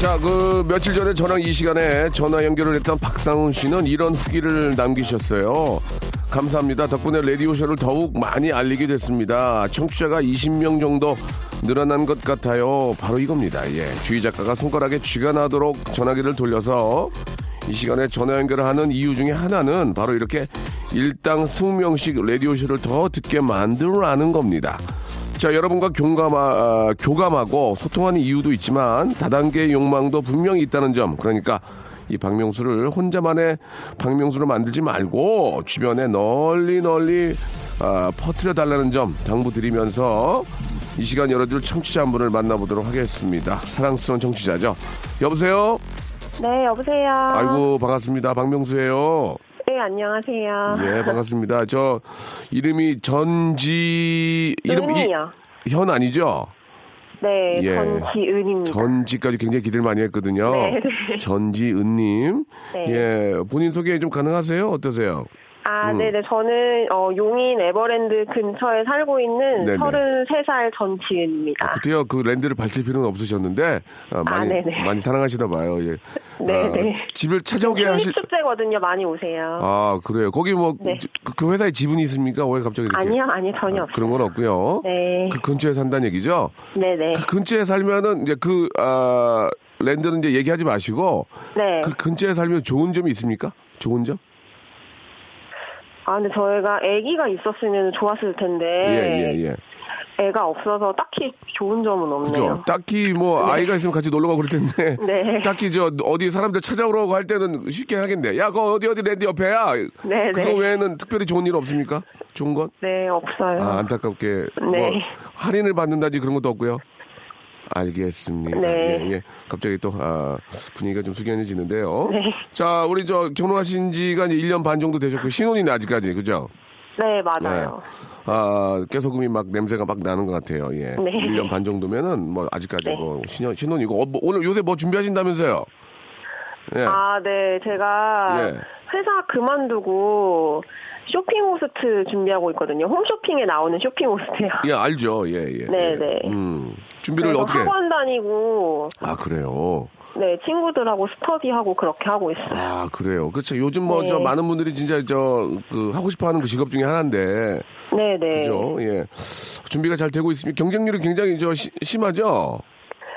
자, 그 며칠 전에 저랑 이 시간에 전화 연결을 했던 박상훈 씨는 이런 후기를 남기셨어요. 감사합니다. 덕분에 라디오쇼를 더욱 많이 알리게 됐습니다. 청취자가 20명 정도 늘어난 것 같아요. 바로 이겁니다. 예. 주희 작가가 손가락에 쥐가 나도록 전화기를 돌려서 이 시간에 전화 연결을 하는 이유 중에 하나는 바로 이렇게 일당 20명씩 라디오쇼를 더 듣게 만들어라는 겁니다. 자, 여러분과 교감하, 아, 교감하고 소통하는 이유도 있지만 다단계의 욕망도 분명히 있다는 점. 그러니까 이 박명수를 혼자만의 박명수로 만들지 말고 주변에 널리 널리 아, 퍼뜨려 달라는 점 당부드리면서 이 시간 열어줄 청취자 한 분을 만나보도록 하겠습니다. 사랑스러운 청취자죠. 여보세요? 네, 여보세요. 아이고, 반갑습니다. 박명수예요 네, 안녕하세요. 예, 반갑습니다. 저 이름이 전지 이름 이- 은이요. 현 아니죠? 네, 예. 전지은입니다. 전지까지 굉장히 기대를 많이 했거든요. 네, 네. 전지은님. 네. 예, 본인 소개 좀 가능하세요? 어떠세요? 아, 음. 네네. 저는 어, 용인 에버랜드 근처에 살고 있는 네네. 33살 전지은입니다. 그때요, 그 랜드를 밝힐 필요는 없으셨는데, 아, 많이, 네네. 많이 사랑하시나 봐요. 예. 네네. 아, 집을 찾아오게 하실, 축제거든요. 많이 오세요. 아, 그래요. 거기 뭐, 네. 그, 그 회사에 지분이 있습니까? 왜 갑자기 이렇게? 아니요, 아니요, 전혀 아, 없어요. 그런 건 없고요. 네. 그 근처에 산다는 얘기죠? 네네. 그 근처에 살면은 이제 그, 아, 랜드는 이제 얘기하지 마시고, 네. 그 근처에 살면 좋은 점이 있습니까? 좋은 점? 아, 근데 저희가 아기가 있었으면 좋았을 텐데. 예, 예, 예. 애가 없어서 딱히 좋은 점은 없네요. 그죠? 딱히 뭐 아이가 있으면 같이 놀러 가고 그럴 텐데. 네. 딱히 저 어디 사람들 찾아오라고 할 때는 쉽게 하겠네. 야, 그 어디 어디 랜드 옆에야. 네, 그거 네. 외에는 특별히 좋은 일 없습니까? 좋은 건? 네, 없어요. 아, 안타깝게 뭐 네. 할인을 받는다지 그런 것도 없고요. 알겠습니다. 네. 예, 예. 갑자기 또 아, 분위기가 좀 숙연해지는데요. 네. 자, 우리 저 결혼하신 지가 이제 1년 반 정도 되셨고 신혼이네 아직까지. 그죠? 네, 맞아요. 아, 깨소금이 막 냄새가 막 나는 것 같아요. 예. 네. 1년 반 정도면은 뭐 아직까지 네. 뭐 신혼, 신혼이고 어, 뭐 오늘 요새 뭐 준비하신다면서요? 예. 아, 네. 제가 예. 회사 그만두고 쇼핑 호스트 준비하고 있거든요. 홈쇼핑에 나오는 쇼핑 호스트요. 예, 알죠. 예, 예. 네, 예. 네. 음. 준비를 어떻게 학원 다니고 아, 그래요. 네, 친구들하고 스터디하고 그렇게 하고 있어요. 아, 그래요. 그렇죠. 요즘 뭐저 네. 많은 분들이 진짜 저 그 하고 싶어 하는 그 직업 중에 하나인데. 네, 네. 그죠? 예. 준비가 잘 되고 있으면 경쟁률이 굉장히 저 시- 심하죠?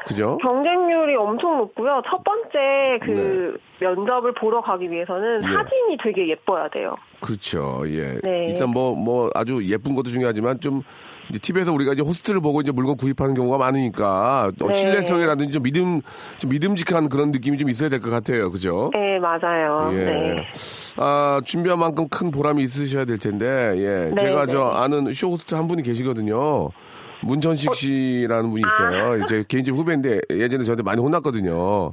그죠? 경쟁률이 엄청 높고요. 첫 번째 그 면접을 보러 가기 위해서는 네. 예. 사진이 되게 예뻐야 돼요. 그렇죠. 예. 네. 일단 뭐, 뭐 아주 예쁜 것도 중요하지만 좀 이제 TV에서 우리가 이제 호스트를 보고 이제 물건 구입하는 경우가 많으니까 어, 네. 신뢰성이라든지 좀 믿음, 좀 믿음직한 그런 느낌이 좀 있어야 될 것 같아요. 그죠? 네, 맞아요. 예. 네. 아, 준비한 만큼 큰 보람이 있으셔야 될 텐데, 예. 네, 제가 네. 저 아는 쇼 호스트 한 분이 계시거든요. 문천식 씨라는 분이 있어요. 아. 제 개인적 후배인데 예전에 저한테 많이 혼났거든요.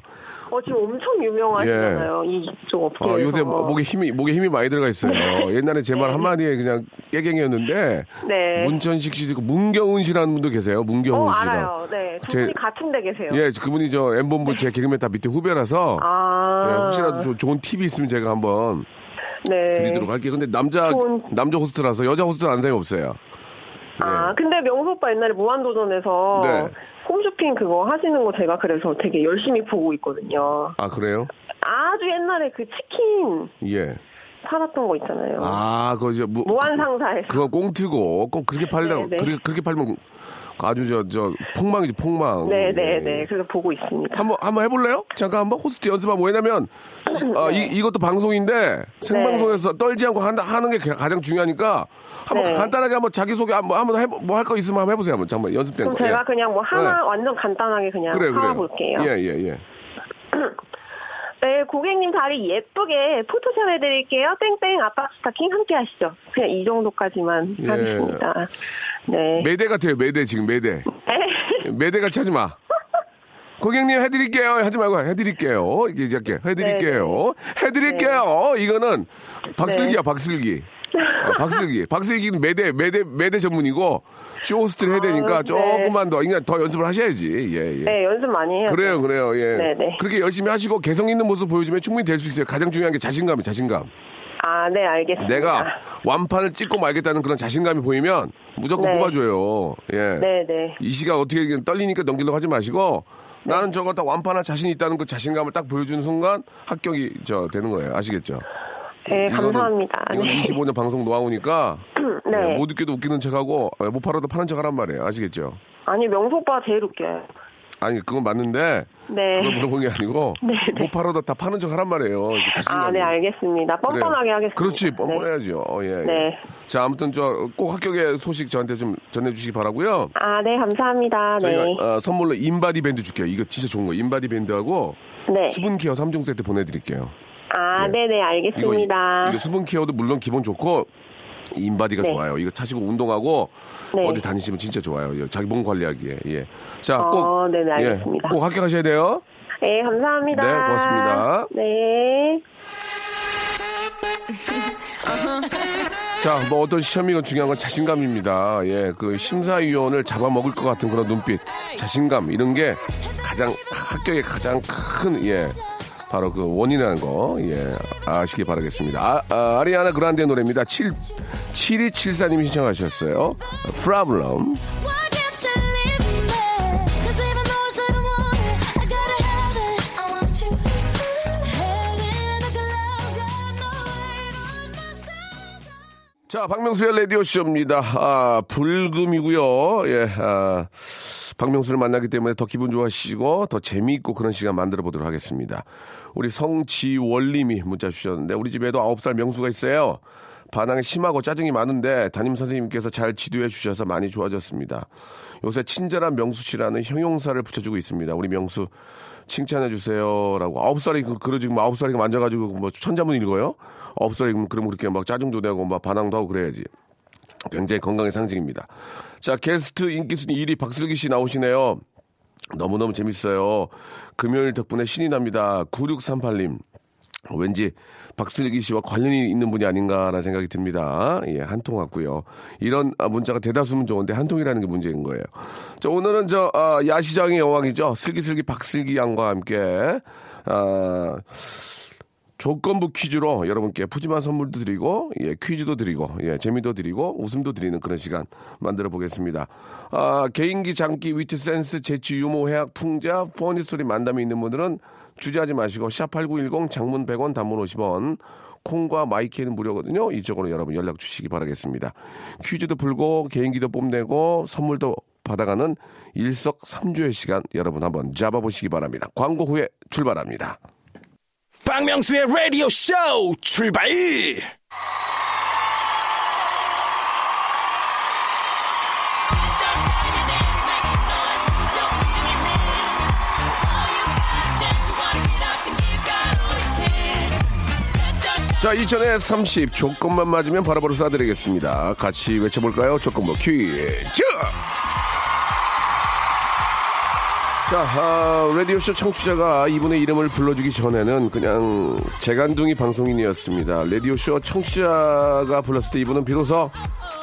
어, 지금 엄청 유명하시잖아요. 이쪽 업계에서. 어, 요새 목에 힘이, 목에 힘이 많이 들어가 있어요. 옛날에 제말 한마디에 그냥 깨갱이었는데, 네. 문천식 씨, 그 문경은 씨라는 분도 계세요. 문경은 어, 씨가. 알아요. 네. 두 제- 분이 같은 데 계세요. 예, 그분이 저 M본부 제 개그맨 다 밑에 후배라서, 아. 예, 혹시라도 조- 좋은 팁이 있으면 제가 한번 네. 드리도록 할게요. 근데 남자, 좋은- 남자 호스트라서 여자 호스트는 안 사이 없어요. 아, 근데 명수 오빠 옛날에 무한도전에서 네. 홈쇼핑 그거 하시는 거 제가 그래서 되게 열심히 보고 있거든요. 아, 그래요? 아주 옛날에 그 치킨 예. 팔았던 거 있잖아요. 아, 그거 이제 무, 무한상사에서. 그거 꽁트고 꼭 그렇게 팔려고 네, 네. 그렇게 그렇게 팔면 아주 저 저 폭망이지 폭망. 네, 네, 예. 네. 그래서 보고 있습니다. 한번 한번 해볼래요? 잠깐 한번 호스트 연습하고 왜냐면 아, 이 이것도 방송인데 생방송에서 떨지 않고 한다 하는 게 가장 중요하니까 한번 네. 간단하게 한번 자기 소개 한번 한번 해뭐 할 거 있으면 한번 해보세요. 한번 잠깐 연습된 그럼 거. 제가 예. 그냥 뭐 하나 네. 완전 간단하게 그냥 그래 그래. 하볼게요. 예 예 예. 네, 고객님 다리 예쁘게 포토샵 해드릴게요. 땡땡 아빠 스타킹 함께 하시죠. 그냥 이 정도까지만 예. 하겠습니다. 네. 매대 같아요. 매대 지금 매대. 네. 매대 같이 하지 마. 고객님 해드릴게요. 하지 말고 해드릴게요. 이렇게 이렇게 해드릴게요. 해드릴게요. 이거는 박슬기야 네. 박슬기. 어, 박슬기. 박슬기는 매대 매대 매대 전문이고 쇼호스트를 해야 되니까 아, 네. 조금만 더 그냥 더 연습을 하셔야지. 예 예. 네, 연습 많이 해요. 그래요, 그래요, 예. 네 네. 그렇게 열심히 하시고 개성 있는 모습 보여주면 충분히 될 수 있어요. 가장 중요한 게 자신감이 자신감. 아, 네, 알겠습니다. 내가 완판을 찍고 말겠다는 그런 자신감이 보이면 무조건 네. 뽑아줘요. 예. 네, 네. 이 시가 어떻게 떨리니까 넘기려고 하지 마시고 나는 저거 딱 완판할 자신 있다는 그 자신감을 딱 보여주는 순간 합격이 저 되는 거예요. 아시겠죠? 네, 이거는- 감사합니다. 이건 네. 25년 방송 노하우니까 네. 예, 못 웃겨도 웃기는 척하고 예, 못 팔아도 파는 척하란 말이에요. 아시겠죠? 아니, 명수 오빠가 제일 웃겨요. 아니 그건 맞는데 네. 그걸 물어본 게 아니고 네, 네. 못 팔아도 다 파는 척 하란 말이에요. 이렇게 자신감이. 아, 네, 알겠습니다. 그래요. 뻔뻔하게 하겠습니다. 그렇지, 뻔뻔해야죠. 어, 예, 예. 네. 자, 아무튼 저 꼭 합격의 소식 저한테 좀 전해주시기 바라고요. 아, 네, 감사합니다. 저희가 네. 어, 선물로 인바디 밴드 줄게요. 이거 진짜 좋은 거. 인바디 밴드하고 네. 수분 케어 3종 세트 보내드릴게요. 아, 예. 네, 네, 이거, 알겠습니다. 이거 수분 케어도 물론 기본 좋고 인바디가 네. 좋아요. 이거 차시고 운동하고 네. 어디 다니시면 진짜 좋아요. 이거 자기 몸 관리하기에. 예. 자, 어, 꼭 네네, 예, 알겠습니다. 꼭 합격하셔야 돼요. 네, 감사합니다. 네, 고맙습니다. 네. 자, 뭐 어떤 시험이건 중요한 건 자신감입니다. 예, 그 심사위원을 잡아먹을 것 같은 그런 눈빛, 자신감 이런 게 가장 합격의 가장 큰 예. 바로 그 원인이라는 거, 예, 아시기 바라겠습니다. 아, 리아나 그란데 노래입니다. 7, 7274님이 신청하셨어요. Side. 자, 박명수의 라디오쇼입니다. 아, 불금이고요 예, 아, 박명수를 만나기 때문에 더 기분 좋아하시고 더 재미있고 그런 시간 만들어 보도록 하겠습니다. 우리 성지원님이 문자 주셨는데 우리 집에도 9살 명수가 있어요. 반항이 심하고 짜증이 많은데 담임 선생님께서 잘 지도해 주셔서 많이 좋아졌습니다. 요새 친절한 명수 씨라는 형용사를 붙여주고 있습니다. 우리 명수 칭찬해 주세요라고 아홉 살이 그 그러 지금 아홉 살이 만져가지고 뭐 천자문 읽어요? 아홉 살이 그럼 그렇게 막 짜증도 내고 막 반항도 하고 그래야지. 굉장히 건강의 상징입니다. 자 게스트 인기 순위 1위 박슬기 씨 나오시네요. 너무너무 재밌어요. 금요일 덕분에 신이 납니다. 9638님. 왠지 박슬기 씨와 관련이 있는 분이 아닌가라는 생각이 듭니다. 예, 한 통 왔고요. 이런 아, 문자가 대다수면 좋은데 한 통이라는 게 문제인 거예요. 자, 오늘은 저 아, 야시장의 여왕이죠. 슬기슬기 박슬기 양과 함께 아, 조건부 퀴즈로 여러분께 푸짐한 선물도 드리고 예, 퀴즈도 드리고 예, 재미도 드리고 웃음도 드리는 그런 시간 만들어 보겠습니다. 아, 개인기, 장기, 위트, 센스, 재치, 유머, 해학, 풍자, 포니 소리 만담이 있는 분들은 주저하지 마시고 샵8910 장문 100원 단문 50원 콩과 마이크는 무료거든요. 이쪽으로 여러분 연락 주시기 바라겠습니다. 퀴즈도 풀고 개인기도 뽐내고 선물도 받아가는 일석삼조의 시간 여러분 한번 잡아보시기 바랍니다. 광고 후에 출발합니다. 박명수의 라디오 쇼 출발! 자, 2000에 30 조건만 맞으면 바로바로 쏴드리겠습니다. 같이 외쳐볼까요? 조건부 퀴즈! 자, 아, 라디오쇼 청취자가 이분의 이름을 불러주기 전에는 그냥 재간둥이 방송인이었습니다. 라디오쇼 청취자가 불렀을 때 이분은 비로소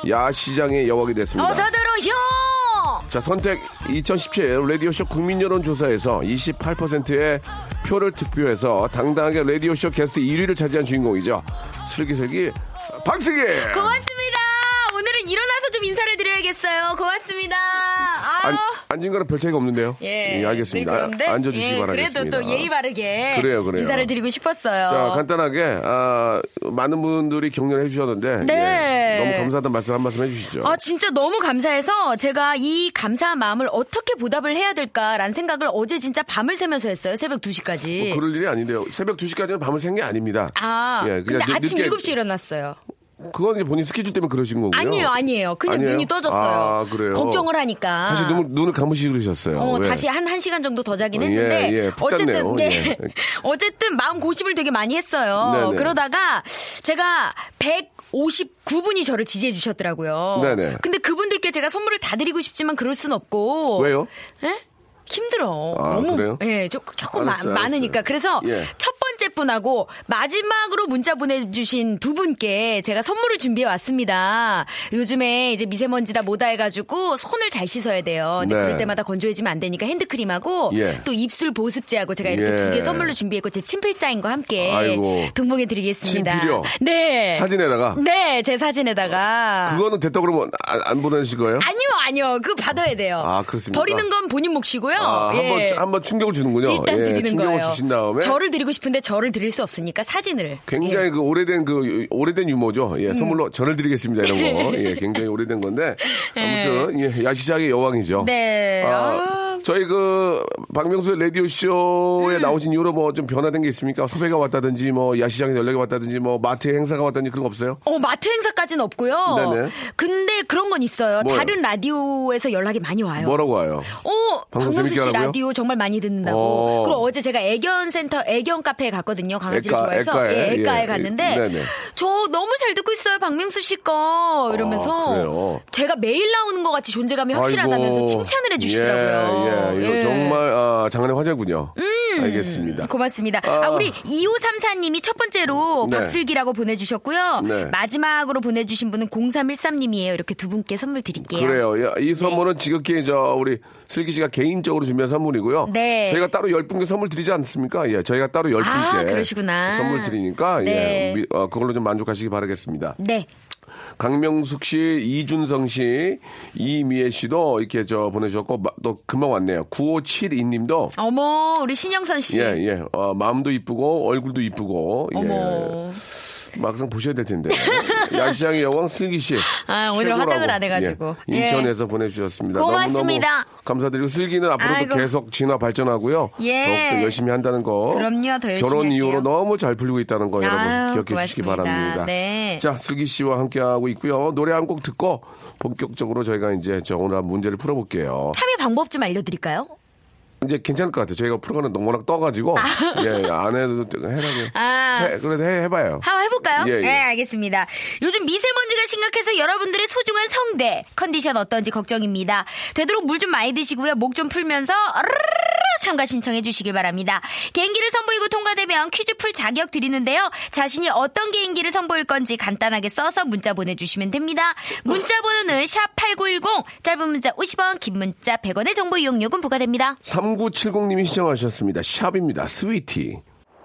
야시장의 여왕이 됐습니다. 어서 들어오쇼! 자, 선택 2017 라디오쇼 국민 여론조사에서 28%의 표를 득표해서 당당하게 라디오쇼 게스트 1위를 차지한 주인공이죠. 슬기슬기 박슬기! 고맙습니다. 오늘은 일어나서 좀 인사를 드려야겠어요. 고맙습니다. 아, 안, 앉은 거랑 별 차이가 없는데요. 예, 알겠습니다. 네, 그런데, 아, 앉아주시기 예, 바라겠습니다. 그래도 또 예의 바르게 그래요, 그래요. 인사를 드리고 싶었어요. 자, 간단하게, 아, 많은 분들이 격려해 주셨는데. 네. 예, 너무 감사하다는 말씀 한 말씀 해 주시죠. 아, 진짜 너무 감사해서 제가 이 감사한 마음을 어떻게 보답을 해야 될까라는 생각을 어제 진짜 밤을 새면서 했어요. 새벽 2시까지. 뭐 그럴 일이 아닌데요. 새벽 2시까지는 밤을 샌 게 아닙니다. 아, 예, 근데 늦- 아침 늦게- 7시에 일어났어요. 그건 이제 본인 스케줄 때문에 그러신 거고요. 아니에요, 아니에요. 그냥 아니에요? 눈이 떠졌어요. 아, 그래요? 걱정을 하니까. 다시 눈을, 눈을 감으시 그러셨어요. 어, 왜? 다시 한, 한 시간 정도 더 자긴 예, 했는데. 예, 푹 어쨌든, 잤네요. 예. 예. 어쨌든 마음 고심을 되게 많이 했어요. 네네. 그러다가 제가 159분이 저를 지지해 주셨더라고요. 네네. 근데 그분들께 제가 선물을 다 드리고 싶지만 그럴 순 없고. 왜요? 예? 힘들어. 아, 너무 그래요? 예, 조, 조금 알았어요, 마- 많으니까. 알았어요. 그래서 예. 첫 번째 분하고 마지막으로 문자 보내주신 두 분께 제가 선물을 준비해 왔습니다. 요즘에 이제 미세먼지다 뭐다 해가지고 손을 잘 씻어야 돼요. 근데 네. 그럴 때마다 건조해지면 안 되니까 핸드크림하고 예. 또 입술 보습제하고 제가 이렇게 예. 두개 선물로 준비했고 제 친필 사인과 함께 아이고. 동봉해 드리겠습니다. 친필이요? 네. 사진에다가? 네, 제 사진에다가. 그거는 됐다 그러면 안, 안 보내실 거예요? 아니요, 아니요. 그거 받아야 돼요. 아, 그렇습니까? 버리는 건 본인 몫이고요. 아, 예. 한번 한번 충격을 주는군요. 일단 예, 드리는 충격을 거예요. 주신 다음에 저를 드리고 싶은데 저를 드릴 수 없으니까 사진을. 굉장히 예. 그 오래된 그 오래된 유머죠. 예, 선물로 저를 드리겠습니다 이런 거. 예, 굉장히 오래된 건데 아무튼 예, 야시장의 여왕이죠. 네. 아, 아. 저희 그 박명수의 라디오 음. 쇼에 나오신 이후로 뭐 좀 변화된 게 있습니까? 섭외가 왔다든지 뭐 야시장에 연락이 왔다든지 뭐 마트에 행사가 왔다든지 그런 거 없어요? 어, 마트 행사까지는 없고요. 네네. 근데 그런 건 있어요. 뭐요? 다른 라디오에서 연락이 많이 와요. 뭐라고 와요? 어, 박명수 씨? 라디오 정말 많이 듣는다고. 어. 그리고 어제 제가 애견 센터, 애견 카페에 갔거든요. 강아지를 애가, 좋아해서. 애가에, 예, 애가에 예. 갔는데. 네네. 저 너무 잘 듣고 있어요. 박명수 씨 거. 이러면서. 아? 제가 매일 나오는 것 같이 존재감이 확실하다면서 아이고. 칭찬을 해주시더라고요. 예, 예, 이거 예. 정말 아, 장안의 화제군요. 알겠습니다. 고맙습니다. 아, 아. 우리 2534님이 첫 번째로 네. 박슬기라고 보내주셨고요. 네. 마지막으로 보내주신 분은 0313님이에요. 이렇게 두 분께 선물 드릴게요. 그래요. 야, 이 선물은 지극히 저 우리 슬기 씨가 개인적으로 준비한 선물이고요. 네. 저희가 따로 열 분께 선물 드리지 않습니까? 예, 저희가 따로 열 아, 분께 그러시구나. 선물 드리니까 네. 예, 미- 어, 그걸로 좀 만족하시기 바라겠습니다. 네. 강명숙 씨, 이준성 씨, 이미애 씨도 이렇게 저 보내주셨고 마- 또 금방 왔네요. 9572님도 어머, 우리 신영선 씨. 예, 예. 어, 마음도 이쁘고 얼굴도 이쁘고 예. 어머. 막상 보셔야 될 텐데. 야시장의 여왕 슬기 씨. 아, 오늘 최고라고. 화장을 안 해가지고. 예, 인천에서 보내주셨습니다. 고맙습니다. 너무너무 감사드리고 슬기는 앞으로도 아이고. 계속 진화 발전하고요. 예. 더욱더 열심히 한다는 거. 그럼요, 더 열심히 결혼 할게요. 이후로 너무 잘 풀리고 있다는 거 여러분 기억해 주시기 고맙습니다. 바랍니다. 네. 자, 슬기 씨와 함께하고 있고요. 노래 한 곡 듣고 본격적으로 저희가 이제 저 오늘 한 문제를 풀어볼게요. 참여 방법 좀 알려드릴까요? 이제 괜찮을 것 같아요. 저희가 프로그램 너무 워낙 떠가지고 예, 안 해도 해라고. 아. 해, 그래도 해, 해봐요. 한번 해볼까요? 예, 예. 네, 알겠습니다. 요즘 미세먼지가 심각해서 여러분들의 소중한 성대 컨디션 어떤지 걱정입니다. 되도록 물 좀 많이 드시고요. 목 좀 풀면서 참가 신청해 주시길 바랍니다. 개인기를 선보이고 통과되면 퀴즈 풀 자격 드리는데요. 자신이 어떤 개인기를 선보일 건지 간단하게 써서 문자 보내주시면 됩니다. 문자 번호는 샵8910 짧은 문자 50원 긴 문자 100원의 정보 이용료금 부과됩니다. 3970님이 신청하셨습니다. 샵입니다. Sweety.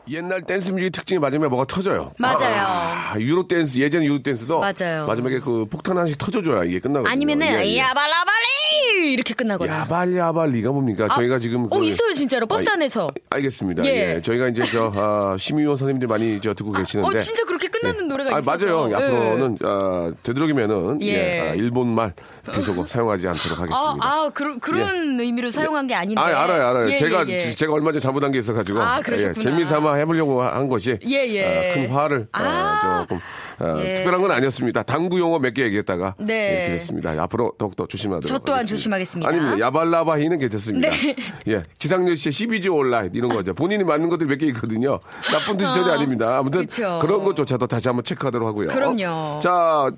옛날 댄스 뮤직 특징이 마지막에 뭐가 터져요. 맞아요. 아, 유로 댄스, 예전 유로 댄스도 맞아요. 마지막에 그 폭탄 하나씩 터져줘야 이게 끝나거든요. 아니면은 예, 예. 야발라발리 이렇게 끝나거나. 야발야발리가 뭡니까? 아, 저희가 지금 어, 그- 있어요, 진짜로. 버스 아, 안에서. 알겠습니다. 예. 예. 저희가 이제 저 아, 심의위원 선생님들 많이 저 듣고 계시는데. 어, 진짜 그렇게 끝나는 노래가 아, 있어서. 맞아요. 예. 앞으로는 아, 되도록이면은 예. 예, 아, 일본말 비속어 사용하지 않도록 아, 하겠습니다. 아, 그런, 그런 의미로 사용한 게 아닌데. 아, 알아요, 알아요. 예, 제가 예, 예. 지- 제가 얼마 전에 잘못한 게 있어가지고 아, 그러셨구나. 재미삼아 해보려고 한 것이 예, 예. 아, 큰 화를 아, 아. 조금 아, 예. 특별한 건 아니었습니다. 당구 용어 몇 개 얘기했다가 네. 이렇게 됐습니다. 앞으로 더욱더 조심하도록. 저 또한 하겠습니다. 조심하겠습니다. 아닙니다. 야발라바히는 괜찮습니다. 네. 예, 기상열 씨의 12지 온라인 이런 거죠. 본인이 맞는 것들 몇 개 있거든요. 나쁜 뜻이 전혀 아닙니다. 아무튼 그쵸. 그런 것조차도 다시 한번 체크하도록 하고요. 그럼요. 자,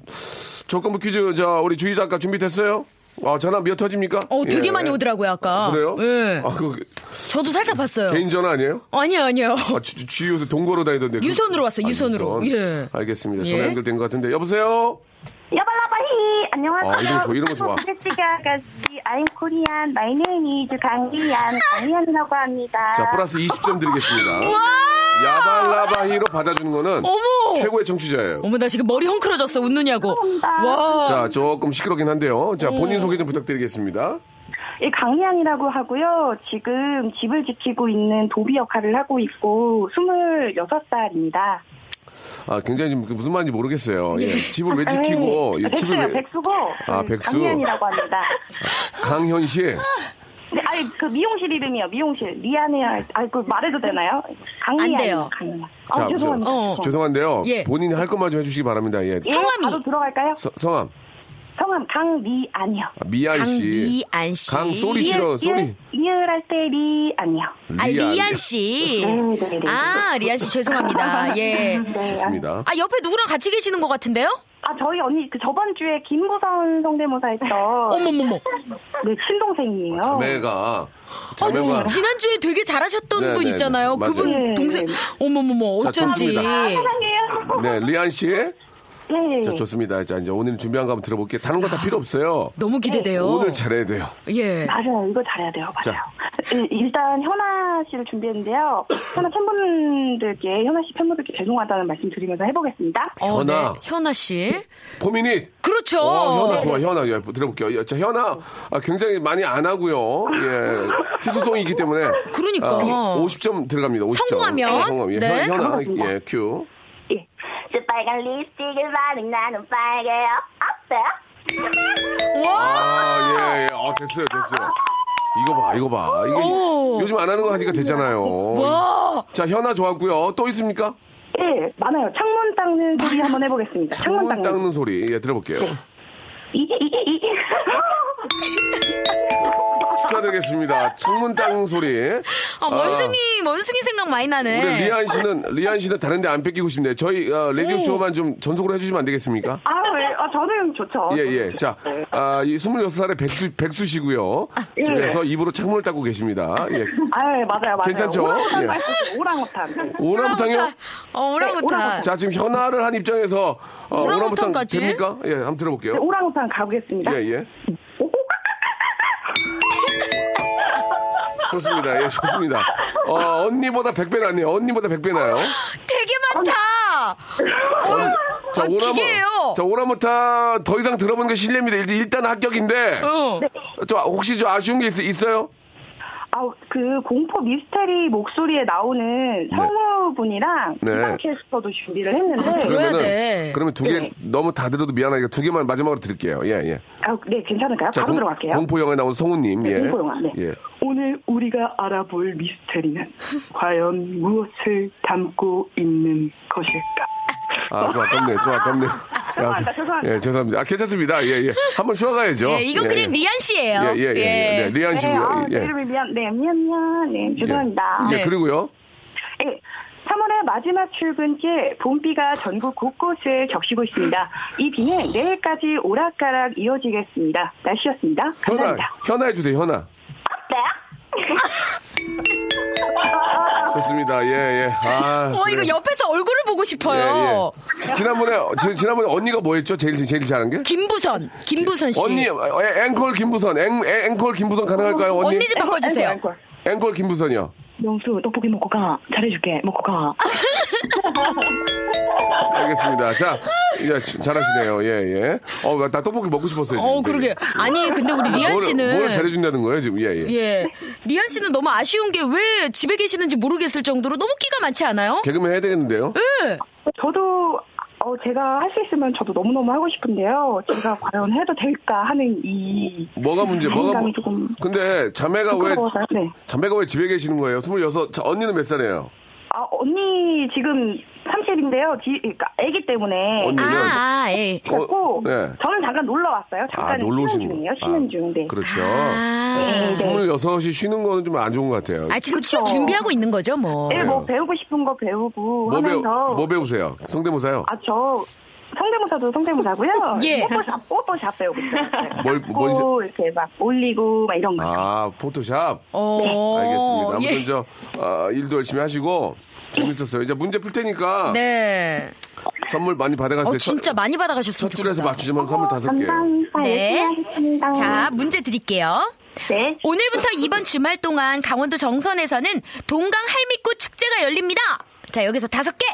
조건부 퀴즈 저 우리 주희 작가 준비됐어요? 아, 전화 몇 터집니까? 어, 되게 예. 많이 오더라고요, 아까. 그래요? 예. 아, 그 저도 살짝 봤어요. 개인 전화 아니에요? 아니요, 아니요. 아, 주, 주 요새 동거로 다니던데. 그- 유선으로 왔어요, 아, 유선으로. 유선. 예. 알겠습니다. 예. 전화 연결된 것 같은데. 여보세요? 야발라바히 안녕하세요. 아, 이런 거 좋아, 이런 거 좋아. 아가씨 I'm Korean. My name is 강희안. 강희안이라고 합니다. 자, 플러스 20점 드리겠습니다. 야발라바히로 받아주는 거는 어머! 최고의 청취자예요. 어머, 나 지금 머리 헝클어졌어, 웃느냐고. 와. 자, 조금 시끄럽긴 한데요. 자, 본인 소개 좀 부탁드리겠습니다. 예, 강미안이라고 하고요. 지금 집을 지키고 있는 도비 역할을 하고 있고 26살입니다. 아, 굉장히 좀 무슨 말인지 모르겠어요. 예. 집을 왜 지키고, 예, 집을 백수요, 왜. 백수고. 아, 그 백수. 강미안이라고 합니다. 강현 씨. 네, 아니, 그 미용실 이름이요, 미용실. 미안해요. 아, 그 말해도 되나요? 강미안. 안 돼요. 강미안. 자, 아, 죄송합니다. 어. 죄송한데요. 예. 본인이 할 것만 좀 해주시기 바랍니다. 예. 예, 성함이? 바로 들어갈까요? 서- 성함. 성함 강미안이요. 아, 미안 씨. 강미안 씨. 강 sorry 싫어, sorry. 리을할 때 리안이요. 아, 리안 씨. 네, 네, 네. 아, 리안 씨 죄송합니다. 예. 네, 좋습니다. 아, 옆에 누구랑 같이 계시는 것 같은데요? 아, 저희 언니, 그 저번 주에 김보선 성대모사 했던. 어머머머. 네, 친동생이에요. 자매가. 아, 자매가. 지- 지난주에 되게 잘하셨던 네, 분 네, 있잖아요. 네, 그분 맞아요. 동생. 네, 네. 어머머머, 자, 어쩐지. 좋습니다. 사랑해요. 네, 리안 씨. 네. 자, 좋습니다. 자, 이제 오늘 준비한 거 한번 들어볼게요. 다른 거 다 필요 없어요. 너무 기대돼요. 오늘 잘해야 돼요. 예. 맞아요. 이거 잘해야 돼요. 맞아요. 자. 일- 일단 현아 씨를 준비했는데요. 현아 팬분들께 현아 씨 팬분들께 죄송하다는 말씀 드리면서 해보겠습니다. 어, 현아. 네. 현아 씨. 포미닛. 그렇죠. 어, 현아 좋아, 현아. 예, 들어볼게요. 예, 자, 현아 아, 굉장히 많이 안 하고요. 예. 희소성이기 때문에. 그러니까. 아, 50점 들어갑니다. 50점. 성공하면? 성공. 예, 네. 현, 현아. 예, 큐. 예. 저 빨간 립스틱을 바른 나는 빨개요. 어때요? 와! 아, 예, 예. 아, 됐어요, 됐어요. 이거 봐, 이거 봐. 이게 오. 요즘 안 하는 거 하니까 되잖아요. 와! 자, 현아 좋았고요. 또 있습니까? 예, 많아요. 창문 닦는 소리 한번 해보겠습니다. 창문 창문 닦는. 닦는 소리. 예, 들어볼게요. 이게, 이게, 이게. 축하드리겠습니다. 창문 닦는 소리. 아, 원숭이, 원숭이 생각 많이 나네. 우리 리안 씨는 리안 씨는 다른데 안 뺏기고 싶네요. 저희 어, 라디오 쇼만 좀 전속으로 해주시면 안 되겠습니까? 아, 왜? 아, 저는 좋죠. 예, 예. 자, 아, 이 26살의 백수, 백수시고요. 예. 집에서 입으로 창문을 닦고 계십니다. 예. 아, 맞아요, 맞아요. 괜찮죠? 오랑우탄 예. 오랑우탄. 오랑부탕이요? 어, 오랑우탄. 오랑우탄. 자, 지금 현아를 한 입장에서 어, 오랑부탕 오랑우탄 까지? 됩니까? 예, 한번 들어볼게요. 네, 오랑우탄 가보겠습니다. 예, 예. 좋습니다. 예, 좋습니다. 어, 언니보다 100배 낫네요. 언니보다 100배 나요. 되게 많다! 언- 자, 아, 오라무, 기계예요. 자, 오라무타 더 이상 들어보는 게 실례입니다. 일단, 일단 합격인데. 어. 저, 혹시 저 아쉬운 게 있, 있어요? 아, 그 공포 미스테리 목소리에 나오는 성우 분이랑 네. 기상 캐스터도 준비를 했는데 아, 그러면은, 돼. 그러면 두 개, 네. 너무 다 들어도 미안하니까 두 개만 마지막으로 드릴게요. 예, 예. 아, 네, 괜찮을까요? 바로 공- 들어갈게요. 공포 영화에 나온 성우님, 네, 예. 공포 영화. 네. 예. 오늘 우리가 알아볼 미스테리는 과연 무엇을 담고 있는 것일까? 아, 좀 아깝네, 좀 아깝네. 죄송합니다, 죄송합니다. 예, 죄송합니다. 아, 괜찮습니다. 예, 예. 한번 쉬어가야죠. 예, 이건 그냥 리안 씨예요. 예, 예, 예. 예. 네, 리안 네, 씨고요. 아, 예. 제 이름이 미안, 네, 미안, 미안. 네, 죄송합니다. 예, 네. 그리고요. 예. 3월의 마지막 출근길 봄비가 전국 곳곳을 적시고 있습니다. 이 비는 내일까지 오락가락 이어지겠습니다. 날씨였습니다. 현아, 감사합니다. 현아 해주세요, 현아. 좋습니다. 예, 예. 아. 와, 그래. 이거 옆에서 얼굴을 보고 예, 싶어요. 예. 지난번에, 지, 지난번에 언니가 뭐 했죠? 제일, 제일 잘한 게? 김부선, 김부선 씨. 언니, 어, 앵콜 김부선. 앵, 앵- 앵콜 김부선 가능할까요, 언니? 언니 좀 바꿔주세요. 아이고, 아이고. 앵콜 김부선이요. 명수, 떡볶이 먹고 가. 잘해줄게. 먹고 가. 알겠습니다. 자, 예, 잘하시네요. 예, 예. 어, 나 떡볶이 먹고 싶었어요. 지금. 어, 그러게. 아니, 근데 우리 리안 뭘, 씨는. 뭘 잘해준다는 거예요, 지금? 예, 예. 예. 리안 씨는 너무 아쉬운 게 왜 집에 계시는지 모르겠을 정도로 너무 끼가 많지 않아요? 개그맨 해야 되겠는데요? 예. 저도, 어, 제가 할 수 있으면 저도 너무너무 하고 싶은데요. 제가 과연 해도 될까 하는 이. 뭐가 문제, 뭐가 자신감이 문 조금. 근데 자매가 왜. 네. 자매가 왜 집에 계시는 거예요? 26, 자, 언니는 몇 살이에요? 아, 언니 지금 30인데요. 지, 그러니까 애기 때문에. 언니는? 아, 아, 예. 그렇고 네. 저는 잠깐 놀러 왔어요. 잠깐 아, 놀러 오신 쉬는 중이에요. 쉬는 아, 중. 네. 그렇죠. 아. 네, 네. 26이 쉬는 거는 좀 안 좋은 것 같아요. 아, 지금. 취업 준비하고 있는 거죠, 뭐. 네, 뭐 배우고 싶은 거 배우고 뭐, 배우, 하면서 뭐 배우세요? 성대모사요? 아, 저 성대모사도 성대모사고요. 예. 포토샵, 포토샵 배우고 있어요. 뭘- 잡고 뭘 이렇게 막 올리고 막 이런 거. 아, 포토샵? 어. 알겠습니다. 아무튼 예. 저, 어, 일도 열심히 하시고, 재밌었어요. 이제 문제 풀 테니까 네. 선물 많이 받아가세요. 어, 진짜 많이 받아가셨으면 첫 줄에서 좋겠다. 맞추시면 선물 다섯 개. 네. 자, 문제 드릴게요. 네. 오늘부터 이번 주말 동안 강원도 정선에서는 동강 할미꽃 축제가 열립니다. 자, 여기서 다섯 개.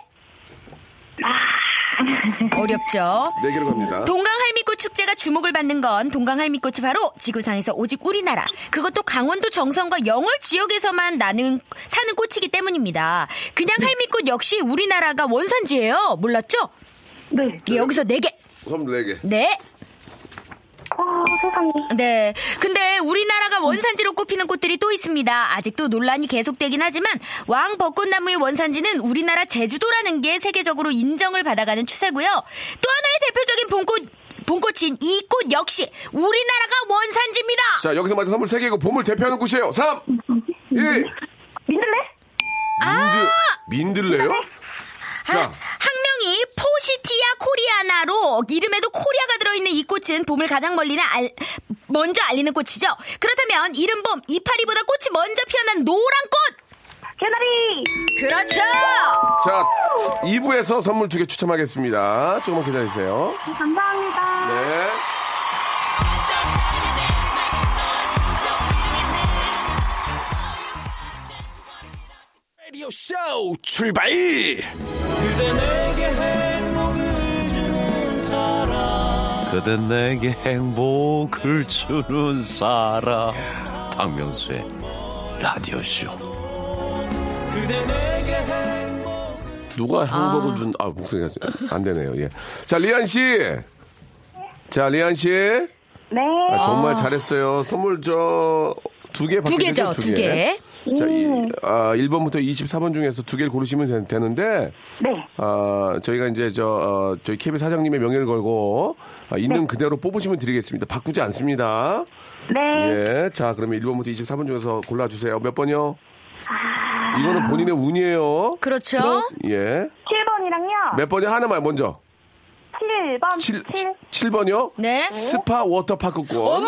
어렵죠? 네 개로 갑니다. 동강 할미꽃 축제가 주목을 받는 건 동강 할미꽃이 바로 지구상에서 오직 우리나라 그것도 강원도 정선과 영월 지역에서만 나는 사는 꽃이기 때문입니다. 그냥 할미꽃 역시 우리나라가 원산지예요. 몰랐죠? 네. 예, 여기서 네 개. 선물 네 개. 네. 아, 세상에. 네. 근데 우리나라가 원산지로 꼽히는 꽃들이 또 있습니다. 아직도 논란이 계속되긴 하지만 왕 벚꽃나무의 원산지는 우리나라 제주도라는 게 세계적으로 인정을 받아가는 추세고요. 또 하나의 대표적인 봄꽃 봄꽃인 이 꽃 역시 우리나라가 원산지입니다. 자, 여기서 맞은 선물 세 개고 봄을 대표하는 꽃이에요. 3, 2, 민들레? 민들, 민들레요? 아, 자, 학명이 Forsythia koreana로 이름에도 코리아가 들어있는 이 꽃은 봄을 가장 멀리는 알- 먼저 알리는 꽃이죠. 그렇다면 이른 봄 이파리보다 꽃이 먼저 피어난 노란 꽃. 개나리! 그렇죠. 자, 2부에서 선물 두 개 추첨하겠습니다. 조금만 기다리세요. 감사합니다. 네. 라디오 쇼 출발! 그대 내게 행복을 주는 사람 박명수의 라디오쇼 누가 행복을 준, 아, 목소리가 안 되네요. 예. 자, 리안 씨. 자, 리안 씨. 네. 아, 정말 잘했어요. 선물 저, 두개두 개죠, 두 개. 자, 이, 아, 1번부터 24번 중에서 두 개를 고르시면 되, 는데 네. 아, 저희가 이제 저, 어, 저희 KBS 사장님의 명예를 걸고, 아, 있는 그대로 뽑으시면 드리겠습니다. 바꾸지 않습니다. 네. 예. 자, 그러면 1번부터 24번 중에서 골라주세요. 몇 번이요? 이거는 본인의 운이에요. 그렇죠. 예. 7번이랑요. 몇 번이요? 하나만 먼저. 7번. 7, 7. 7 번이요? 네. 스파 워터파크권. 어머!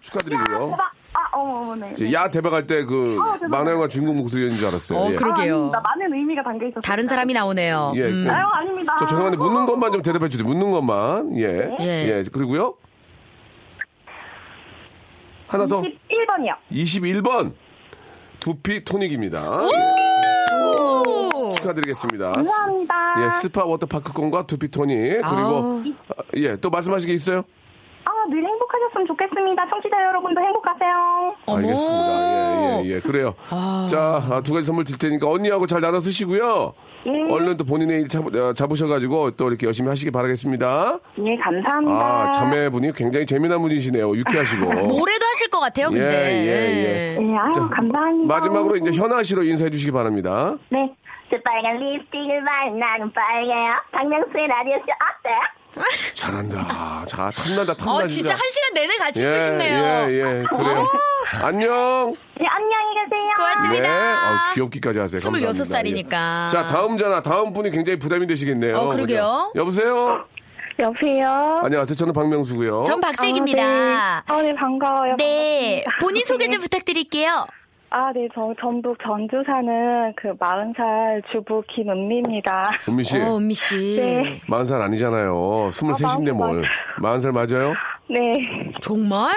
축하드리고요. 아, 어머, 네. 야 대박할 때 그 어, 대박. 만화 영화 주인공 목소리인 줄 알았어요. 어, 예. 그러- 그러게요. 아. 많은 의미가 담겨 있었어요. 다른 사람이 나오네요. 예, 음. 그- 아유, 아닙니다. 저 죄송한데 묻는 것만 좀 대답해 주세요. 묻는 것만. 예. 예. 예. 그리고요. 하나 더. 21번이요. 21번. 두피 토닉입니다. 오! 예. 축하드리겠습니다. 감사합니다. 예, 스파 워터파크권과 두피 토닉. 그리고. 아, 예, 또 말씀하실 게 있어요? 아, 늘 행복하셨으면 좋겠습니다. 청취자 여러분도 행복하세요. 알겠습니다. 예, 예, 예. 그래요. 자, 아, 두 가지 선물 드릴 테니까 언니하고 잘 나눠 쓰시고요. 예. 얼른 또 본인의 일 잡, 어, 잡으셔가지고 또 이렇게 열심히 하시기 바라겠습니다. 예, 감사합니다. 아, 자매분이 굉장히 재미난 분이시네요. 유쾌하시고. 모래도 하실 것 같아요, 근데. 예, 예, 예, 아유, 자, 감사합니다. 마지막으로 이제 현아 씨로 인사해 주시기 바랍니다. 네. 새빨간 립스틱을 바른 나는 빨개요. 박명수의 라디오쇼 어때요? 잘한다. 자, 탐난다, 탐나, 어, 진짜 한 시간 내내 같이 있고 싶네요. 예, 예, 그래요. 안녕. 예, 안녕히 계세요. 고맙습니다. 네. 아, 귀엽기까지 하세요. 26 감사합니다. 살이니까. 예. 자, 다음 전화, 다음 분이 굉장히 부담이 되시겠네요. 어, 그러게요. 그죠? 여보세요? 여보세요? 안녕하세요. 저는 박명수고요. 전 박슬기입니다. 아, 네, 반가워요. 네. 반갑습니다. 본인 소개 네. 좀 부탁드릴게요. 아, 네, 저 전북 전주 사는 그 40살 주부 김은미입니다. 은미 씨. 어, 은미 씨. 네. 마흔 살 아니잖아요. 스물셋인데 아, 뭘. 마흔 살 맞아요? 네. 정말?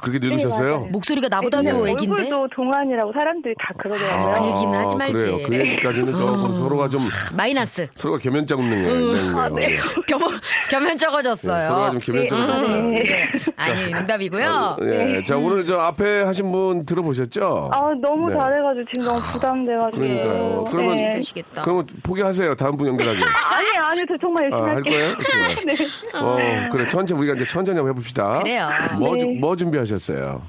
그렇게 늙으셨어요? 맞아요. 목소리가 나보다도 네, 애긴데? 얼굴도 동안이라고 사람들이 다 그러더라고요. 그 얘기는 하지 말지. 그래요. 그 얘기까지는 조금 서로가 좀 마이너스. 서로가 겸연쩍는 거예요. 아, 네. 겸, 겸연 적어졌어요. 네, 서로가 좀 겸연쩍어졌어요. 네. 네. 아니, 농담이고요. 예. 자, 오늘 저 앞에 하신 분 들어보셨죠? 아, 너무 네. 잘해가지고 지금 너무 부담돼가지고. 그러니까요. 그러면 네. 되시겠다. 그러면 포기하세요. 다음 분 연결하기. 아니, 아니, 저 정말 열심히 아, 할. 거예요? 네. 어, 그래. 천천히, 우리가 이제 천천히 한번 해봅시다. 그래요. 뭐, 주- 네. 뭐 준비하셨어요?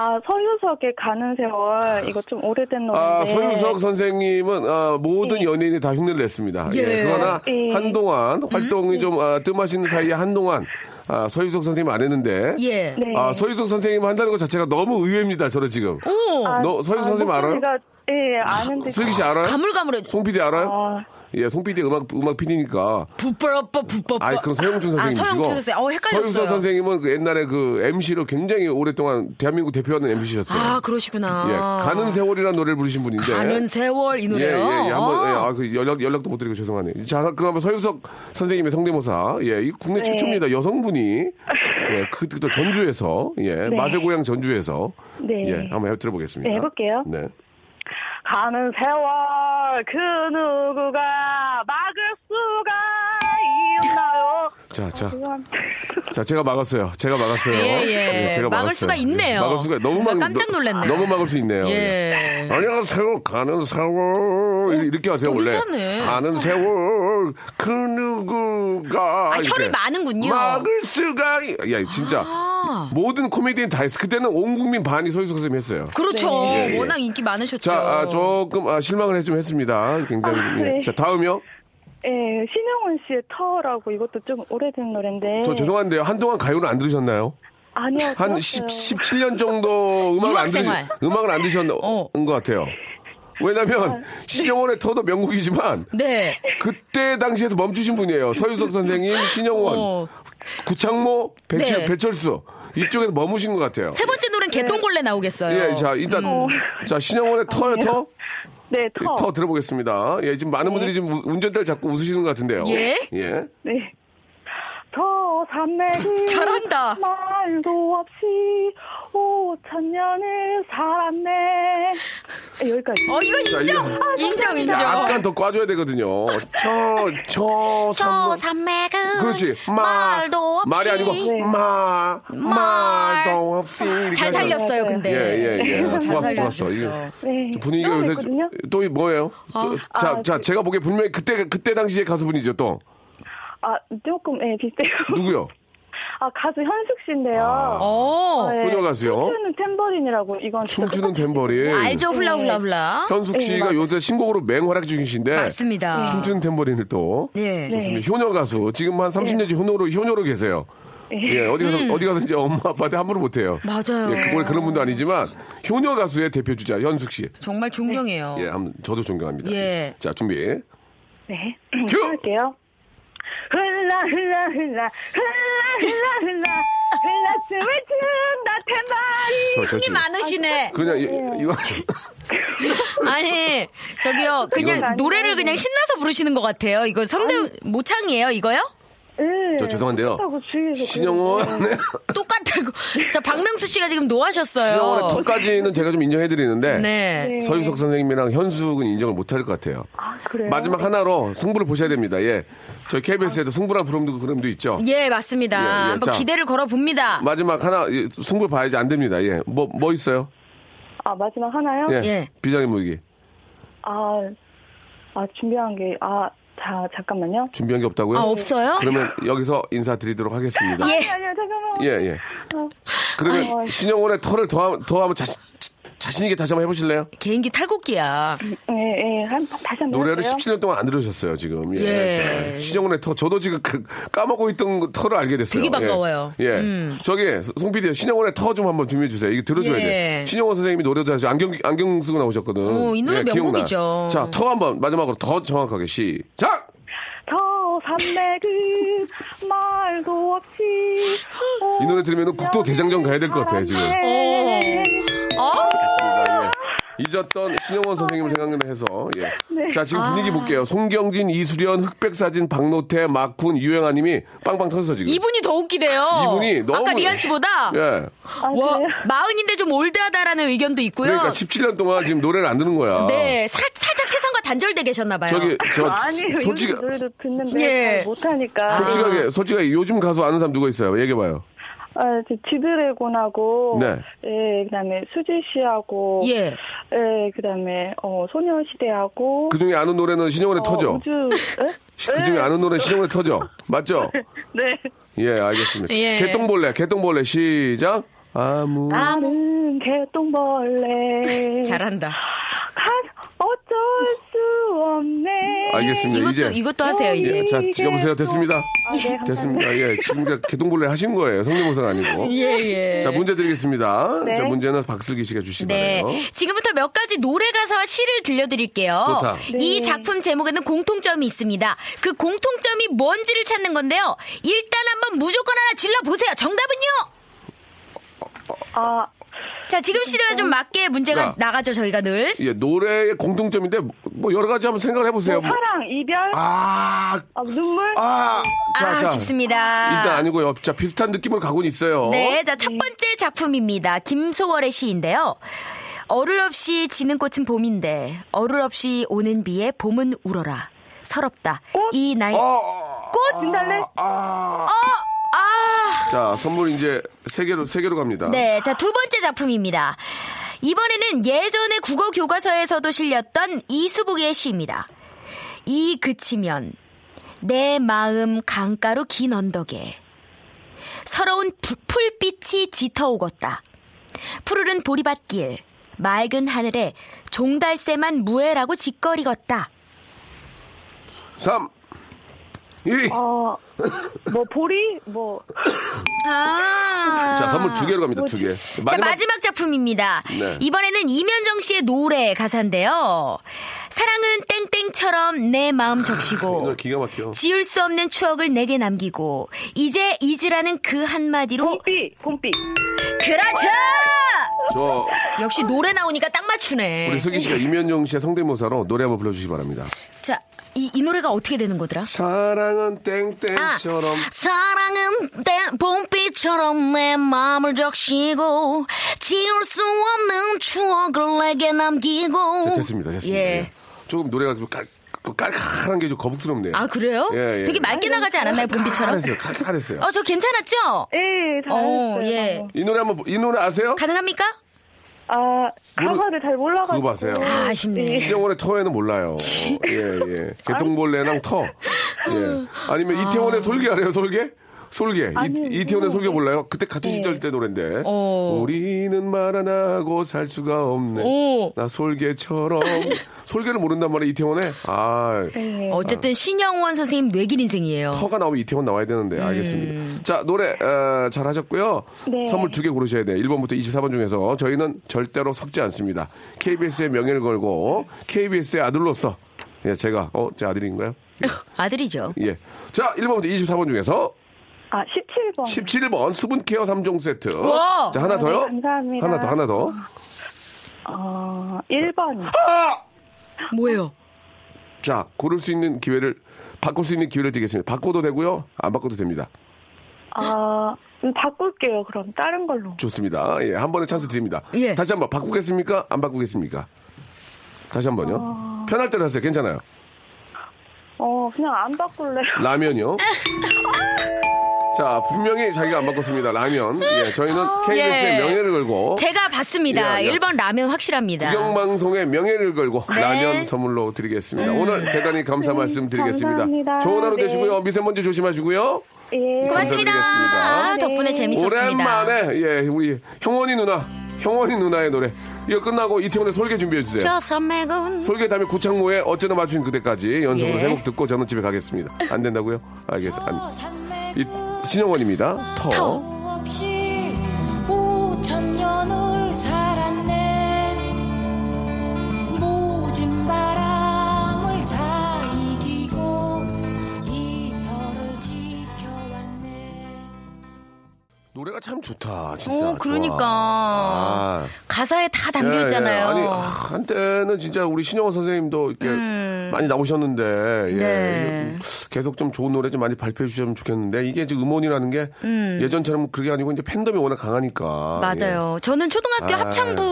아, 서유석의 가는 세월. 이거 좀 오래된 노래인데. 아, 서유석 선생님은 아, 모든 연예인이 다 흉내를 냈습니다. 예. 그러나 예. 한동안 활동이 좀 아, 뜸하시는 사이에 한동안 아, 서유석 선생님 안 했는데 예. 네. 아, 서유석 선생님 한다는 것 자체가 너무 의외입니다. 저는 지금. 오! 아, 너 서유석 선생님 알아요? 목소리가, 예, 아는데. 슬기 씨 알아요? 가물가물해. 송 PD 알아요? 아, 예, 송 PD 음악 음악 PD니까. 부빠빠 부빠빠. 아이, 그럼 서영준 아, 선생님이시고. 서영준 선생. 어, 헷갈렸어요. 서유석 선생님은 그 옛날에 그 MC로 굉장히 오랫동안 대한민국 대표하는 MC셨어요. 아, 그러시구나. 예, 가는 세월이라는 노래를 부르신 분인데. 가는 세월 이 예, 노래요. 예, 예. 한번, 예, 아. 아, 그 연락, 연락도 못 드리고 죄송하네요. 자, 그럼 서유석 선생님의 성대모사. 예, 이 국내 최초입니다. 여성분이. 예, 그, 또 전주에서. 예, 맛의 고향 전주에서. 네. 예, 한번 해 들어보겠습니다. 네, 해볼게요. 네. 가는 세월 그 누구가 막을 수가 자, 자. 자, 제가 막았어요. 제가 막았어요. 예, 예. 제가 막을 막았어요. 수가 있네요. 막을 수가 너무 막 깜짝 놀랐네요. 너무 막을 수 있네요. 예. 안녕하세요. 가는 세월 이렇게 하세요 또 원래. 비슷하네. 가는 세월 그 누구가 아, 이렇게 마는군요. 막을 수가 있- 야 진짜 아. 모든 코미디언 다 했어. 그때는 온 국민 반이 서유석 선생님 했어요. 그렇죠. 예, 예. 워낙 인기 많으셨죠. 자, 아, 조금 아, 실망을 해좀 했습니다. 굉장히. 아, 예. 네. 자, 다음이 요. 예, 신영원 씨의 터라고 이것도 좀 오래된 노래인데. 저 죄송한데요. 한동안 가요를 안 들으셨나요? 아니요. 한 들었어요. 10, 17년 정도 음악을 안 들으. 음악을 안 들으셨는 어. 것 같아요. 왜냐면 신영원의 터도 명곡이지만 네. 그때 당시에도 멈추신 분이에요. 서유석 선생님, 신영원, 어. 구창모, 배철, 네. 배철수 이쪽에서 머무신 것 같아요. 세 번째 노래는 개똥벌레 나오겠어요. 예, 자 일단 음. 자 신영원의 터요 터. 네, 예, 터. 터 들어보겠습니다. 예, 지금 많은 분들이 지금 우- 운전대를 잡고 웃으시는 것 같은데요. 예? 예. 네. 더 산맥이 잘한다. 말도 없이 오천 년을 살았네. 네, 여기까지. 어, 이건 자, 인정! 이거- 인정, 인정. 약간 더 꽈줘야 되거든요. 저, 저, 저 삼, 산맥은 그렇지. 마. 말도 없이 말이 아니고, 마, 말도 없이. 잘. 살렸어요, 근데. 예, 예, 예. 잘 좋았어, 좋았어. 이게 네. 분위기가 요새. 또 이- 뭐예요? 또, 자, 아, 자, 그- 제가 보기에 분명히 그때, 그때 당시의 가수분이죠, 또. 아, 조금, 예, 비슷해요. 누구요? 아, 가수 현숙 씨인데요. 어. 네, 소녀 가수요? 춤추는 탬버린이라고, 이건. 춤추는 탬버린. 알죠, 훌라 훌라 훌라. 현숙 네, 씨가 맞아요. 요새 신곡으로 맹활약 중이신데. 맞습니다. 춤추는 탬버린을 또. 예. 좋습니다. 효녀 가수. 지금 한 30년째 효녀로, 효녀로 계세요. 예, 어디 가서, 어디 가서 이제 엄마, 아빠한테 함부로 못해요. 음. 맞아요. 예, 그걸 그런 분도 아니지만, 효녀 가수의 대표 주자, 현숙 씨. 정말 존경해요. 예, 한번 저도 존경합니다. 예. 자, 준비. 네. 큐! 할게요. 흘라, 흘라, 흘라, 흘라, 흘라, 흘라, 흘라, 춤을 춘다, 탬버린. 저, 저, 흥이 저, 많으시네. 그냥, 이, 이거, 아니, 저기요, 그냥 노래를 그냥 신나서 부르시는 것 같아요. 이거 성대 모창이에요, 이거요? 네. 저 죄송한데요. 주위에서 신영원의, 똑같다고. 저 박명수 씨가 지금 노하셨어요. 신영원의 턱까지는 제가 좀 인정해드리는데, 네. 네. 서유석 선생님이랑 현숙은 인정을 못할 것 같아요. 아, 그래요? 마지막 하나로 승부를 보셔야 됩니다. 예. 저희 KBS에도 승부란 프로그램도, 프로그램도 있죠. 예, 맞습니다. 예, 예. 한번 자. 기대를 걸어 봅니다. 마지막 하나, 예, 승부 봐야지 안 됩니다. 예. 뭐, 뭐 있어요? 아, 마지막 하나요? 예. 예. 비장의 무기. 아, 아, 준비한 게, 아, 자, 잠깐만요. 준비한 게 없다고요? 아, 없어요? 그러면 여기서 인사드리도록 하겠습니다. 예. 아니, 아니요, 잠깐만. 예, 예. 그러면 아이. 신영원의 털을 더, 하- 더 하면 자신, 자신있게 다시 한번 해보실래요? 개인기 탈곡기야. 예, 예, 한, 다시 한 번. 노래를 해볼까요? 17년 동안 안 들으셨어요, 지금. 예. 예. 자, 신영원의 터, 저도 지금 그 까먹고 있던 그 터를 알게 됐어요. 되게 반가워요. 예. 예. 음. 저기, 송 PD, 신영원의 터 좀 한번 준비해주세요. 이거 들어줘야 예. 돼. 신영원 선생님이 노래도 하시고, 안경, 안경 쓰고 나오셨거든. 예, 어, 이 노래 기억나. 명곡이죠. 자, 터 한번 마지막으로 더 정확하게 시작! 저 산맥은 말도 없이. 이 노래 들으면 국도 대장정 가야 될 것 같아요, 지금. 네. 어? 예. 잊었던 신영원 선생님을 생각해서 예. 네. 자 지금 분위기 볼게요. 송경진, 이수련, 흑백사진, 박노태, 마쿤, 유행아님이 빵빵 터졌어 지금. 이분이 더 웃기대요. 이분이 너무 아까 리안 씨보다 예. 아, 와, 그래요? 마흔인데 좀 올드하다라는 의견도 있고요. 그러니까 17년 동안 지금 노래를 안 듣는 거야. 네, 살, 살짝 세상과 단절돼 계셨나 봐요. 저기 저 아니에요. 솔직히 노래도 듣는데 예. 잘 못하니까. 솔직하게 솔직하게 요즘 가수 아는 사람 누가 있어요? 얘기해 봐요. 아, 저 지드래곤하고 네. 예, 그다음에 수지 씨하고 예. 예, 그다음에 어 소녀시대하고 그 중에 아는 노래는 신영원의 어, 터져. 우주 예? 그 중에 아는 노래 신영원의 터져. 맞죠? 네. 예, 알겠습니다. 예. 개똥벌레, 개똥벌레 시작. 아무 나는 개똥벌레. 잘한다. 가- 어쩔 수 없네. 알겠습니다. 이것도 이제 이것도 하세요 이제. 예, 자, 여보세요. 됐습니다. 아, 네. 됐습니다. 예, 지금 그냥 개똥벌레 하신 거예요. 성대모사가 아니고. 예, 예. 자, 문제 드리겠습니다. 네. 자, 문제는 박슬기 씨가 주시기 네. 바래요. 지금부터 몇 가지 노래 가사와 시를 들려드릴게요. 좋다. 이 네. 작품 제목에는 공통점이 있습니다. 그 공통점이 뭔지를 찾는 건데요. 일단 한번 무조건 하나 질러 보세요. 정답은요? 아, 자, 지금 시대에 좀 맞게 문제가 자. 나가죠, 저희가 늘. 예, 노래의 공통점인데 뭐 여러 가지 한번 생각을 해보세요. 뭐- 사랑, 이별, 아, 아, 눈물. 아, 자, 아, 자. 좋습니다. 일단 아니고요. 자, 비슷한 느낌으로 가고는 있어요. 네, 자, 첫 번째 작품입니다. 김소월의 시인데요. 어를 없이 지는 꽃은 봄인데, 어를 없이 오는 비에 봄은 울어라. 서럽다. 이 나이, 어, 꽃? 진달래? 아. 아. 자, 선물 이제 세 개로, 세 개로 갑니다. 네, 자, 두 번째 작품입니다. 이번에는 예전에 국어 교과서에서도 실렸던 이수복의 시입니다. 이 그치면 내 마음 강가로 긴 언덕에 서러운 부- 풀빛이 짙어오겄다. 푸르른 보리밭길, 맑은 하늘에 종달새만 무해라고 짓거리겄다. 3, 2. 어, 뭐, 보리? 뭐, 아. 자, 선물 두 개로 갑니다, 두 개. 자, 마지막 작품입니다. 네. 이번에는 이면정 씨의 노래 가사인데요. 사랑은 땡땡처럼 내 마음 이 적시고 노래 기가 막혀. 지울 수 없는 추억을 내게 남기고 이제 잊으라는 그 한마디로 봄비, 봄비. 그렇죠! 저, 역시 노래 나오니까 딱 맞추네. 우리 슬기 씨가 이면정 씨의 성대모사로 노래 한번 불러주시기 바랍니다. 자, 이, 이 노래가 어떻게 되는 거더라? 사랑은 아, 땡땡처럼. 사랑은 때 봄비처럼 내 마음을 적시고 지울 수 없는 추억을 내게 남기고 자, 됐습니다, 됐습니다. 예. 예. 조금 노래가 좀 깔, 그 깔깔한 게 좀 거북스럽네요. 아 그래요? 예, 예. 되게 맑게 나가지 않았나요 봄비처럼? 칼칼했어요, 칼칼했어요. 어저 괜찮았죠? 예, 어, 잘했어요. 예. 방금. 이 노래 한번, 이 노래 아세요? 가능합니까? 아, 가사를 잘 몰라가지고. 그거 봐세요. 아, 아쉽네. 예. 신형원의 터에는 몰라요. 예, 예. 개똥벌레랑 터. 예. 아니면 이태원의 솔개 알아요, 솔개? 솔개. 아니, 이, 이태원의 솔개. 몰라요? 그때 같은 시절 때 노래인데. 어. 우리는 말 안 하고 살 수가 없네. 오. 나 솔개처럼. 솔개를 모른단 말이야, 이태원에? 아. 예. 어쨌든 신영원 선생님 뇌길 인생이에요. 터가 나오면 이태원 나와야 되는데 알겠습니다. 자 노래 어, 잘 하셨고요. 네. 선물 두 개 고르셔야 돼요. 1번부터 24번 중에서 저희는 절대로 섞지 않습니다. KBS의 명예를 걸고 KBS의 아들로서 예, 제가 어, 제 아들인가요? 아들이죠. 예. 자 1번부터 24번 중에서 아, 17번. 17번 수분 케어 3종 세트. 우와. 자 하나 더요? 네, 감사합니다. 하나 더 하나 더. 어, 1번. 뭐예요? 자 고를 수 있는 기회를 바꿀 수 있는 기회를 드리겠습니다. 바꿔도 되고요. 안 바꿔도 됩니다. 아, 음, 바꿀게요. 그럼 다른 걸로. 좋습니다. 예, 한 번에 찬스 드립니다. 예. 다시 한번 바꾸겠습니까? 안 바꾸겠습니까? 다시 한 번요. 편할 대로 하세요. 괜찮아요. 어, 그냥 안 바꿀래요. 라면이요. 자, 분명히 자기가 안 바꿨습니다. 라면. 예, 저희는 KBS의 예. 명예를 걸고 제가 봤습니다. 예, 예. 1번 라면 확실합니다. 국영방송의 명예를 걸고 네. 라면 선물로 드리겠습니다. 오늘 대단히 감사 말씀 드리겠습니다. 감사합니다. 좋은 하루 네. 되시고요. 미세먼지 조심하시고요. 예. 고맙습니다. 네. 덕분에 재밌었습니다. 오랜만에 예, 우리 형원이 누나, 형원이 누나의 노래. 이거 끝나고 이태원의 설계 준비해 주세요. 설계 다음에 구창모의 어쩌다 맞춘 그대까지 연속으로 예. 세곡 듣고 저는 집에 가겠습니다. 안 된다고요? 알겠어. 안. 이, 신영원입니다. 터. 터. 노래가 참 좋다. 진짜. 어. 그러니까. 아. 가사에 다 담겨 예, 예. 있잖아요. 아니 아, 한때는 진짜 우리 신영원 선생님도 이렇게 많이 나오셨는데 예. 음. 네. 계속 좀 좋은 노래 좀 많이 발표해 주셨으면 좋겠는데 이게 이제 음원이라는 게 예전처럼 그게 아니고 이제 팬덤이 워낙 강하니까 음. 맞아요. 저는 초등학교 아. 합창부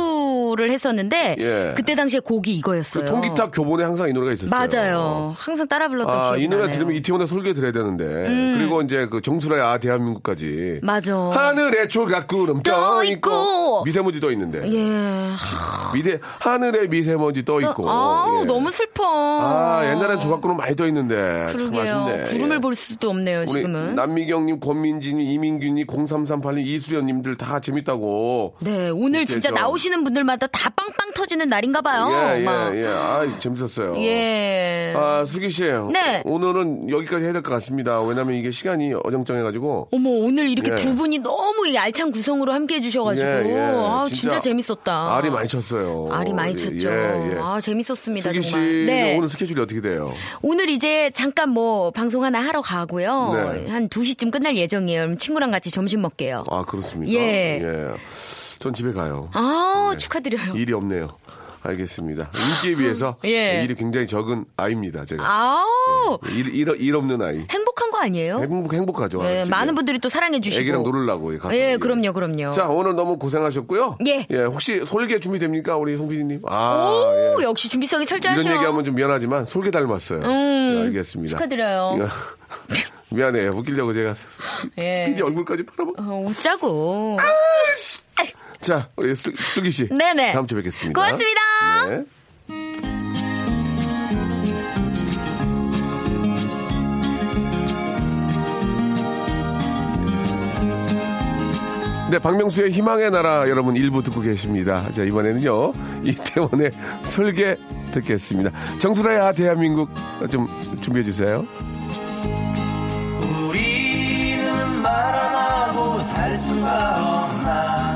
를 했었는데 예. 그때 당시에 곡이 예. 이거였어요. 그 통기타 교본에 항상 이 노래가 있었어요. 맞아요. 항상 따라 불렀던 아, 기억이 이 노래 나네요. 음. 들으면 이태원의 솔개 들어야 되는데. 그리고 이제 그 정수라의 아, 대한민국까지. 맞아. 하늘에 조각구름 떠떠 있고. 미세먼지 떠 있는데. 예. 미대, 하늘에 미세먼지 떠 있고. 아, 예. 너무 슬퍼. 아, 옛날엔 조각구름 많이 떠 있는데. 참 그러게요. 구름을 예. 볼 수도 없네요, 지금은. 남미경님, 권민진님, 이민균님, 0338님, 이수련님들 다 재밌다고. 네, 오늘 진짜 좀- 나오시는 분들마다 다 빵빵 터지는 날인가 봐요. 예, 막. 예, 예. 아, 재밌었어요. 예. 아, 수기 씨. 네. 오늘은 여기까지 해야 될 것 같습니다. 왜냐면 이게 시간이 어정쩡해가지고. 어머, 오늘 이렇게 예. 두 분이 너무 이 알찬 구성으로 함께 해주셔가지고. 예, 예. 아, 진짜, 재밌었다. 알이 많이 쳤어요. 알이 많이 예, 쳤죠. 예, 예. 아, 재밌었습니다, 수기. 씨는 네. 오늘 스케줄이 어떻게 돼요? 오늘 이제 잠깐 뭐 방송 하나 하러 가고요. 네. 한 2시쯤 끝날 예정이에요. 그럼 친구랑 같이 점심 먹게요. 아, 그렇습니까? 예. 전 집에 가요. 아, 네. 축하드려요. 일이 없네요. 알겠습니다. 인기에 비해서 예. 일이 굉장히 적은 아이입니다, 제가. 아우, 일, 일, 일 없는 아이. 행복한 거거 아니에요? 행복, 행복하죠. 예. 많은 분들이 또 사랑해 주시고. 애기랑 놀으려고. 가서. 예, 그럼요, 그럼요. 자, 오늘 너무 고생하셨고요. 예. 혹시 솔개 준비됩니까? 우리 송 PD님? 아, 오, 예. 역시 준비성이 철저하셔. 이런 얘기하면 좀 미안하지만 솔개 닮았어요. 음, 예, 알겠습니다. 축하드려요. 이거- 미안해요. 웃기려고 제가 예. PD 얼굴까지 팔아봐. 어, 웃자고. 자, 우리 슬, 슬기 씨. 네네. 다음 주에 뵙겠습니다. 고맙습니다. 네. 네, 박명수의 희망의 나라 여러분 일부 듣고 계십니다. 자, 이번에는요, 이태원의 설계 듣겠습니다. 정수라야 대한민국 좀 준비해 주세요. 우리는 말안 하고 살 수가 없나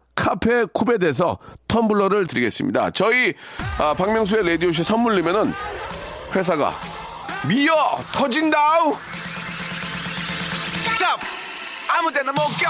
카페 쿠베에서 텀블러를 드리겠습니다. 저희 아, 박명수의 라디오쇼 선물 내면은 회사가 미어 터진다우! Stop! 아무 데나 못 껴!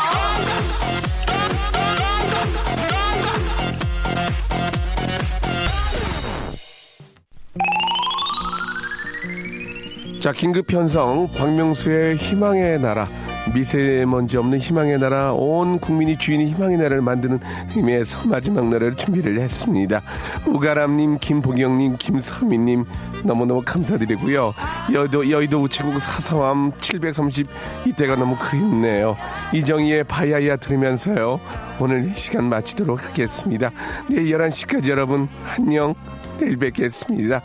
자, 긴급 편성 박명수의 희망의 나라 미세먼지 없는 희망의 나라 온 국민이 주인이 희망의 나라를 만드는 의미에서 마지막 노래를 준비를 했습니다. 우가람님, 김보경님, 김서민님 너무너무 감사드리고요. 여의도, 여의도 우체국 사서함 730 이때가 너무 그립네요. 이정희의 바야야 들으면서요. 오늘 이 시간 마치도록 하겠습니다. 내일 11시까지 여러분 안녕 내일 뵙겠습니다.